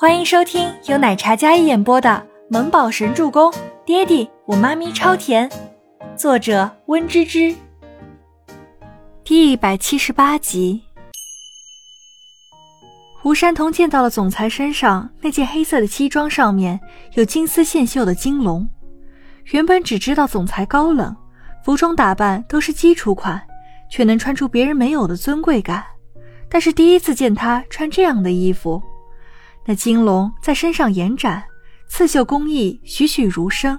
欢迎收听由奶茶嘉一演播的《萌宝神助攻》，爹地我妈咪超甜，作者温芝芝。第一百七十八集。胡山童见到了总裁身上那件黑色的西装，上面有金丝线绣的金龙。原本只知道总裁高冷，服装打扮都是基础款，却能穿出别人没有的尊贵感。但是第一次见他穿这样的衣服。那金龙在身上延展，刺绣工艺栩栩如生，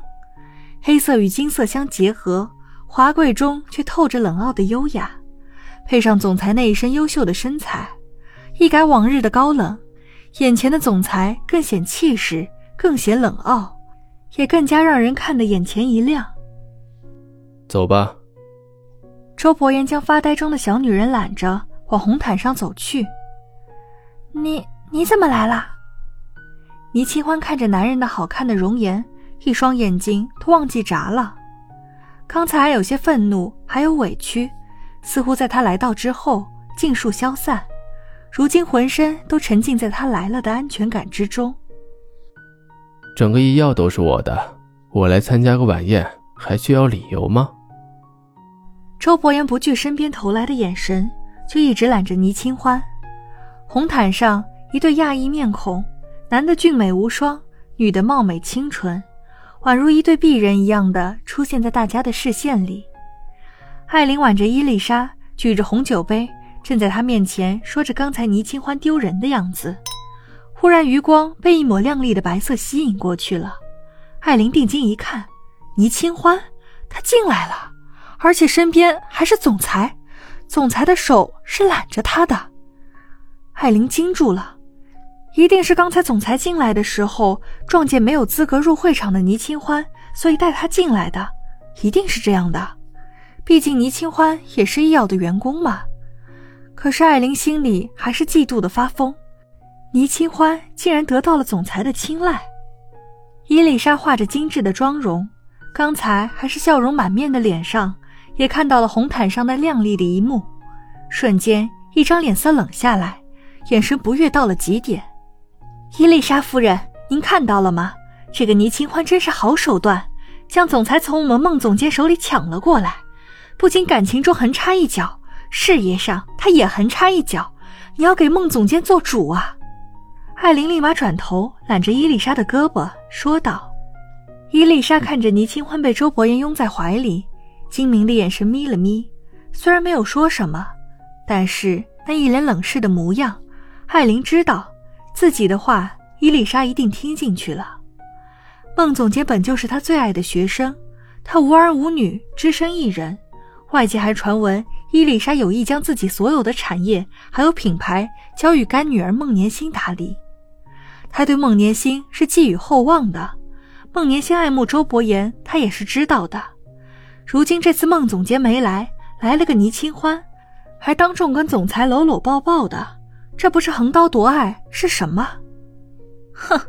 黑色与金色相结合，华贵中却透着冷傲的优雅。配上总裁那一身优秀的身材，一改往日的高冷，眼前的总裁更显气势，更显冷傲，也更加让人看得眼前一亮。走吧。周伯言将发呆中的小女人揽着往红毯上走去。你你怎么来了？倪清欢看着男人的好看的容颜，一双眼睛都忘记眨了。刚才还有些愤怒，还有委屈，似乎在他来到之后尽数消散。如今浑身都沉浸在他来了的安全感之中。整个医药都是我的，我来参加个晚宴，还需要理由吗？周伯言不惧身边投来的眼神，却一直揽着倪清欢。红毯上，一对亚裔面孔。男的俊美无双，女的貌美清纯，宛如一对璧人一样的出现在大家的视线里。艾琳挽着伊丽莎，举着红酒杯，正在她面前说着刚才倪清欢丢人的样子。忽然，余光被一抹亮丽的白色吸引过去了。艾琳定睛一看，倪清欢，她进来了，而且身边还是总裁，总裁的手是揽着她的。艾琳惊住了。一定是刚才总裁进来的时候撞见没有资格入会场的倪清欢，所以带他进来的，一定是这样的。毕竟倪清欢也是医药的员工嘛。可是艾琳心里还是嫉妒的发疯，倪清欢竟然得到了总裁的青睐。伊丽莎画着精致的妆容，刚才还是笑容满面的脸上，也看到了红毯上那亮丽的一幕，瞬间一张脸色冷下来，眼神不悦到了极点。伊丽莎夫人，您看到了吗？这个倪清欢真是好手段，将总裁从我们孟总监手里抢了过来。不仅感情中横插一脚，事业上他也横插一脚。你要给孟总监做主啊！艾琳立马转头揽着伊丽莎的胳膊说道。伊丽莎看着倪清欢被周伯言拥在怀里，精明的眼神眯了眯，虽然没有说什么，但是那一脸冷视的模样，艾琳知道。自己的话，伊丽莎一定听进去了。孟总监本就是他最爱的学生，他无儿无女，只身一人。外界还传闻伊丽莎有意将自己所有的产业还有品牌交予干女儿孟年星打理。他对孟年星是寄予厚望的。孟年星爱慕周伯言，他也是知道的。如今这次孟总监没来，来了个倪清欢，还当众跟总裁搂搂抱抱的。这不是横刀夺爱是什么？哼！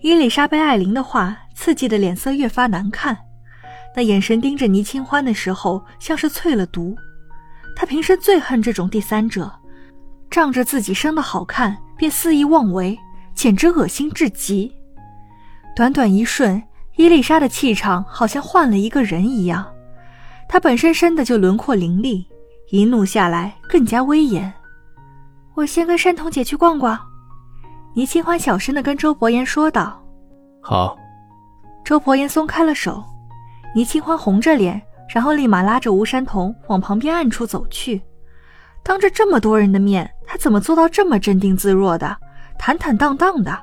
伊丽莎被艾琳的话刺激的脸色越发难看，那眼神盯着倪清欢的时候，像是淬了毒。她平时最恨这种第三者，仗着自己生的好看便肆意妄为，简直恶心至极。短短一瞬，伊丽莎的气场好像换了一个人一样。她本身生的就轮廓凌厉，一怒下来更加威严。我先跟山童姐去逛逛，倪清欢小声的跟周伯言说道。好。周伯言松开了手，倪清欢红着脸，然后立马拉着吴山童往旁边暗处走去。当着这么多人的面，他怎么做到这么镇定自若的，坦坦荡荡的？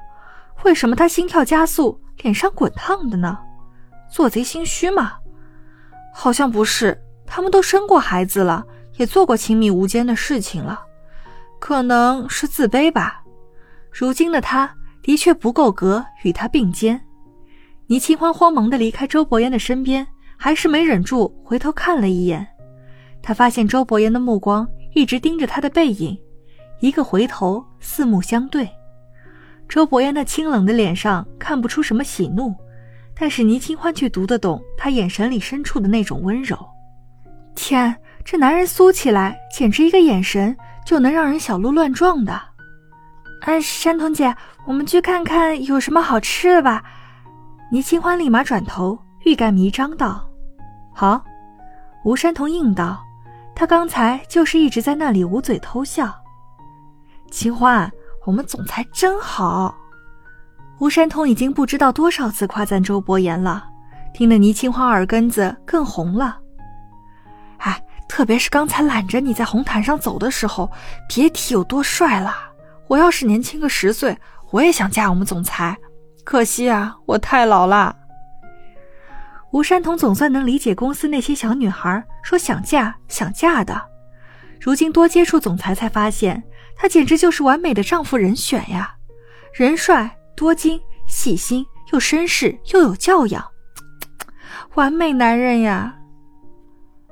为什么他心跳加速，脸上滚烫的呢？做贼心虚吗？好像不是，他们都生过孩子了，也做过亲密无间的事情了。可能是自卑吧，如今的他的确不够格与他并肩。倪清欢慌忙的离开周伯言的身边，还是没忍住回头看了一眼。他发现周伯言的目光一直盯着他的背影，一个回头，四目相对。周伯言那清冷的脸上看不出什么喜怒，但是倪清欢却读得懂他眼神里深处的那种温柔。天，这男人苏起来，简直一个眼神。就能让人小鹿乱撞的。哎，山童姐，我们去看看有什么好吃的吧。倪清欢立马转头，欲盖弥彰道：“好。”吴山童应道：“他刚才就是一直在那里捂嘴偷笑。”清欢，我们总裁真好。吴山童已经不知道多少次夸赞周伯言了，听得倪清欢耳根子更红了。特别是刚才揽着你在红毯上走的时候，别提有多帅了。我要是年轻个十岁，我也想嫁我们总裁。可惜啊，我太老了。吴山童总算能理解公司那些小女孩说想嫁想嫁的，如今多接触总裁，才发现他简直就是完美的丈夫人选呀！人帅多金，细心又绅士又有教养，完美男人呀！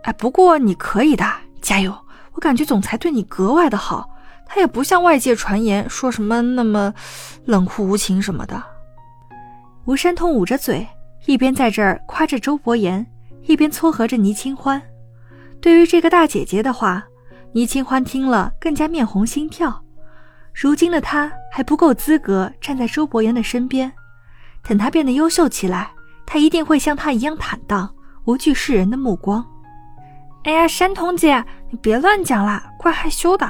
哎，不过你可以的，加油！我感觉总裁对你格外的好。他也不像外界传言说什么那么冷酷无情什么的。吴山通捂着嘴，一边在这儿夸着周伯言，一边撮合着倪清欢。对于这个大姐姐的话，倪清欢听了更加面红心跳。如今的她还不够资格站在周伯言的身边，等她变得优秀起来，她一定会像他一样坦荡，无惧世人的目光。哎呀，山童姐，你别乱讲啦，怪害羞的。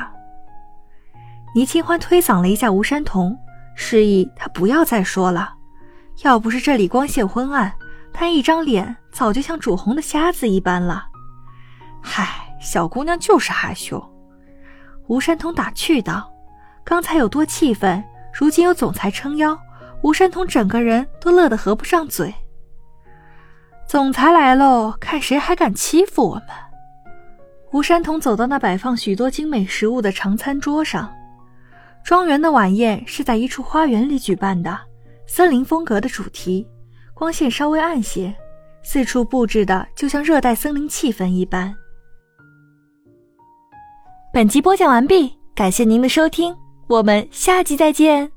倪清欢推搡了一下吴山童，示意他不要再说了。要不是这里光线昏暗，他一张脸早就像煮红的虾子一般了。嗨，小姑娘就是害羞。吴山童打趣道：“刚才有多气愤，如今有总裁撑腰，吴山童整个人都乐得合不上嘴。总裁来喽，看谁还敢欺负我们！”吴山童走到那摆放许多精美食物的长餐桌上。庄园的晚宴是在一处花园里举办的，森林风格的主题，光线稍微暗些，四处布置的就像热带森林气氛一般。本集播讲完毕，感谢您的收听，我们下集再见。